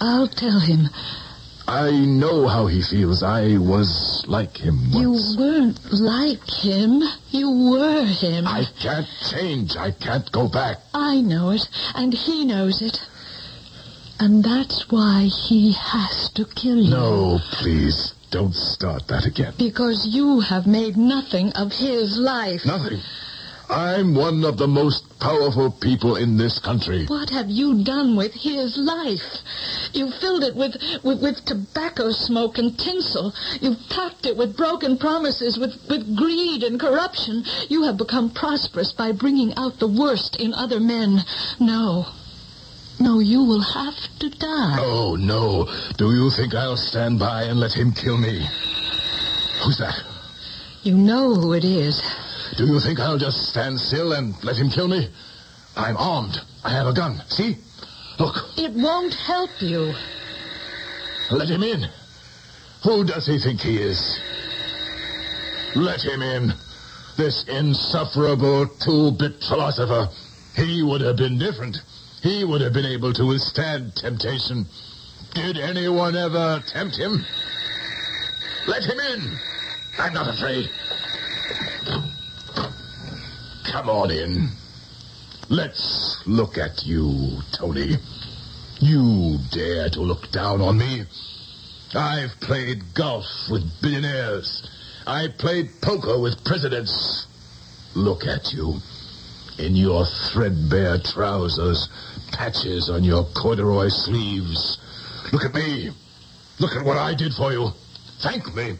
I'll tell him. I know how he feels. I was like him once. You weren't like him. You were him. I can't change. I can't go back. I know it, and he knows it. And that's why he has to kill you. No, please, don't start that again. Because you have made nothing of his life. Nothing. I'm one of the most powerful people in this country. What have you done with his life? You filled it with, with, with tobacco smoke and tinsel. You've packed it with broken promises, with, with greed and corruption. You have become prosperous by bringing out the worst in other men. No. No, you will have to die. Oh, no. Do you think I'll stand by and let him kill me? Who's that? You know who it is. Do you think I'll just stand still and let him kill me? I'm armed. I have a gun. See? Look, It won't help you. let him in. Who does he think he is? Let him in. This insufferable two-bit philosopher. He would have been different. He would have been able to withstand temptation. Did anyone ever tempt him? Let him in. I'm not afraid. Come on in. Let's look at you, Tony. You dare to look down on me? I've played golf with billionaires. I played poker with presidents. Look at you. In your threadbare trousers, patches on your corduroy sleeves. Look at me. Look at what I did for you. Thank me.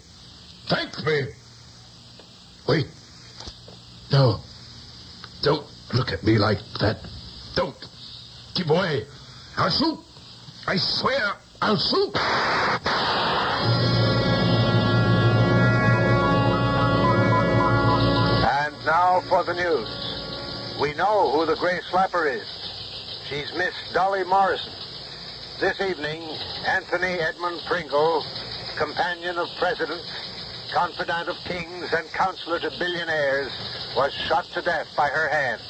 Thank me. Wait. No. Don't look at me like that. Don't. Keep away. I'll shoot. I swear I'll shoot. And now for the news. We know who the Gray Slapper is. She's Miss Dolly Morrison. This evening, Anthony Edmund Pringle, companion of presidents, confidant of kings, and counselor to billionaires, was shot to death by her hand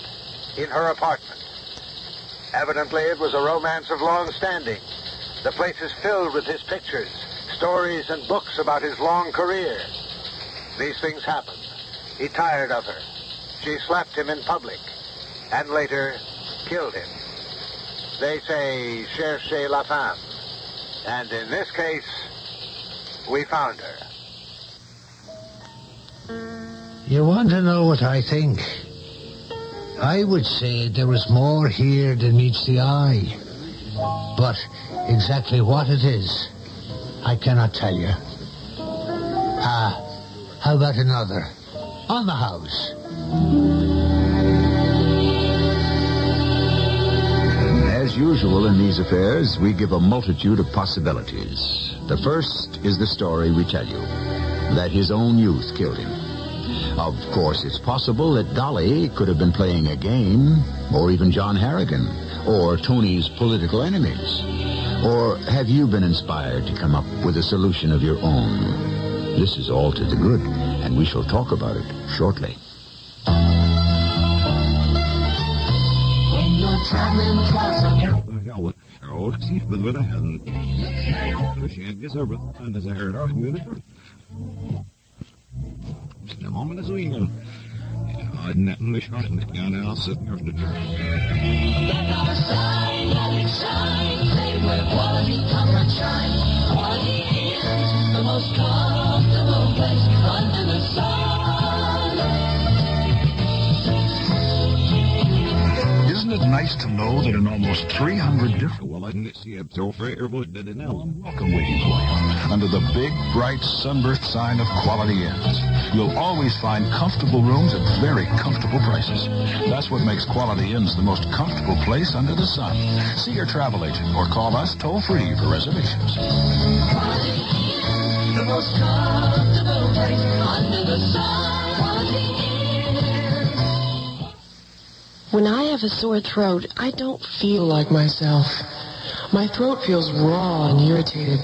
in her apartment. Evidently, it was a romance of long standing. The place is filled with his pictures, stories, and books about his long career. These things happened. He tired of her. She slapped him in public, and later killed him. They say, cherchez la femme. And in this case, we found her. You want to know what I think? I would say there was more here than meets the eye. But exactly what it is, I cannot tell you. Ah, how about another? On the house. As usual in these affairs, we give a multitude of possibilities. The first is the story we tell you that his own youth killed him. Of course, it's possible that Dolly could have been playing a game, or even John Harrigan, or Tony's political enemies. Or have you been inspired to come up with a solution of your own? This is all to the good, and we shall talk about it shortly. When you're traveling across the De moment is swingen. Ja, net een beetje met gaan en als het nog de the most comfortable place under the sun. Isn't it nice to know that in almost 300 different... Well, I didn't see a so but did it now? welcome waiting for you under the big, bright, sunburst sign of Quality Inns. You'll always find comfortable rooms at very comfortable prices. That's what makes Quality Inns the most comfortable place under the sun. See your travel agent or call us toll-free for reservations. The most comfortable place under the sun. When I have a sore throat, I don't feel like myself. My throat feels raw and irritated.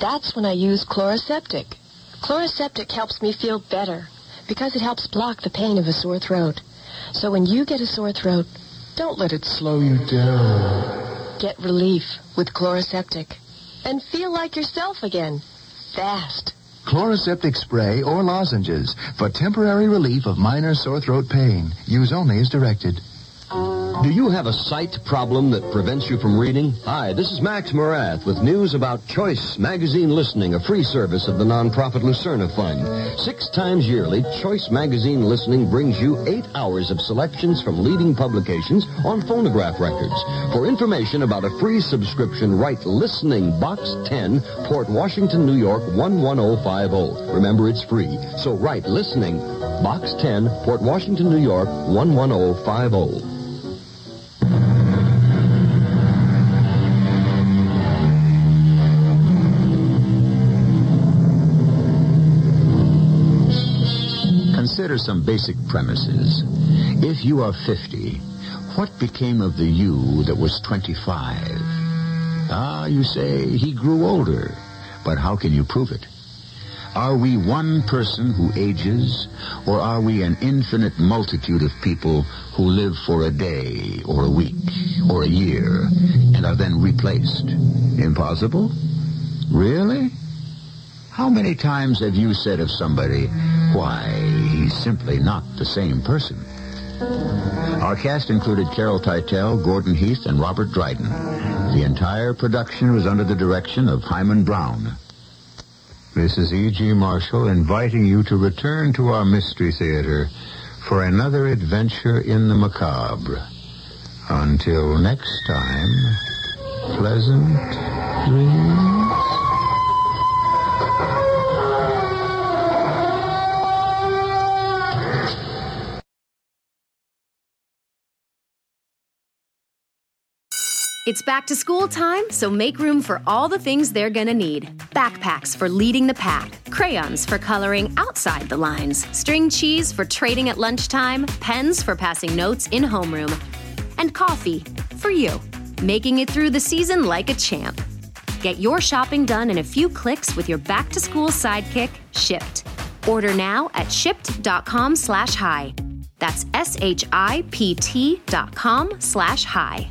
That's when I use Chloraseptic. Chloraseptic helps me feel better because it helps block the pain of a sore throat. So when you get a sore throat, don't let it slow you down. Get relief with Chloraseptic and feel like yourself again. Fast. Chloraseptic spray or lozenges for temporary relief of minor sore throat pain. Use only as directed. Do you have a sight problem that prevents you from reading? Hi, this is Max Morath with news about Choice Magazine Listening, a free service of the nonprofit Lucerna Fund. Six times yearly, Choice Magazine Listening brings you eight hours of selections from leading publications on phonograph records. For information about a free subscription, write Listening Box 10, Port Washington, New York 11050. Remember, it's free. So write Listening Box 10, Port Washington, New York 11050. Consider some basic premises. If you are 50, what became of the you that was 25? Ah, you say he grew older, but how can you prove it? Are we one person who ages, or are we an infinite multitude of people who live for a day, or a week, or a year, and are then replaced? Impossible? Really? How many times have you said of somebody, why, he's simply not the same person? Our cast included Carol Teitel, Gordon Heath, and Robert Dryden. The entire production was under the direction of Himan Brown. This is E.G. Marshall inviting you to return to our Mystery Theater for another adventure in the macabre. Until next time, pleasant dreams. It's back to school time, so make room for all the things they're gonna need. Backpacks for leading the pack, crayons for coloring outside the lines, string cheese for trading at lunchtime, pens for passing notes in homeroom, and coffee for you, making it through the season like a champ. Get your shopping done in a few clicks with your back to school sidekick, Shipt. Order now at shipt.com slash hi. That's S-H-I-P-T dot com slash hi.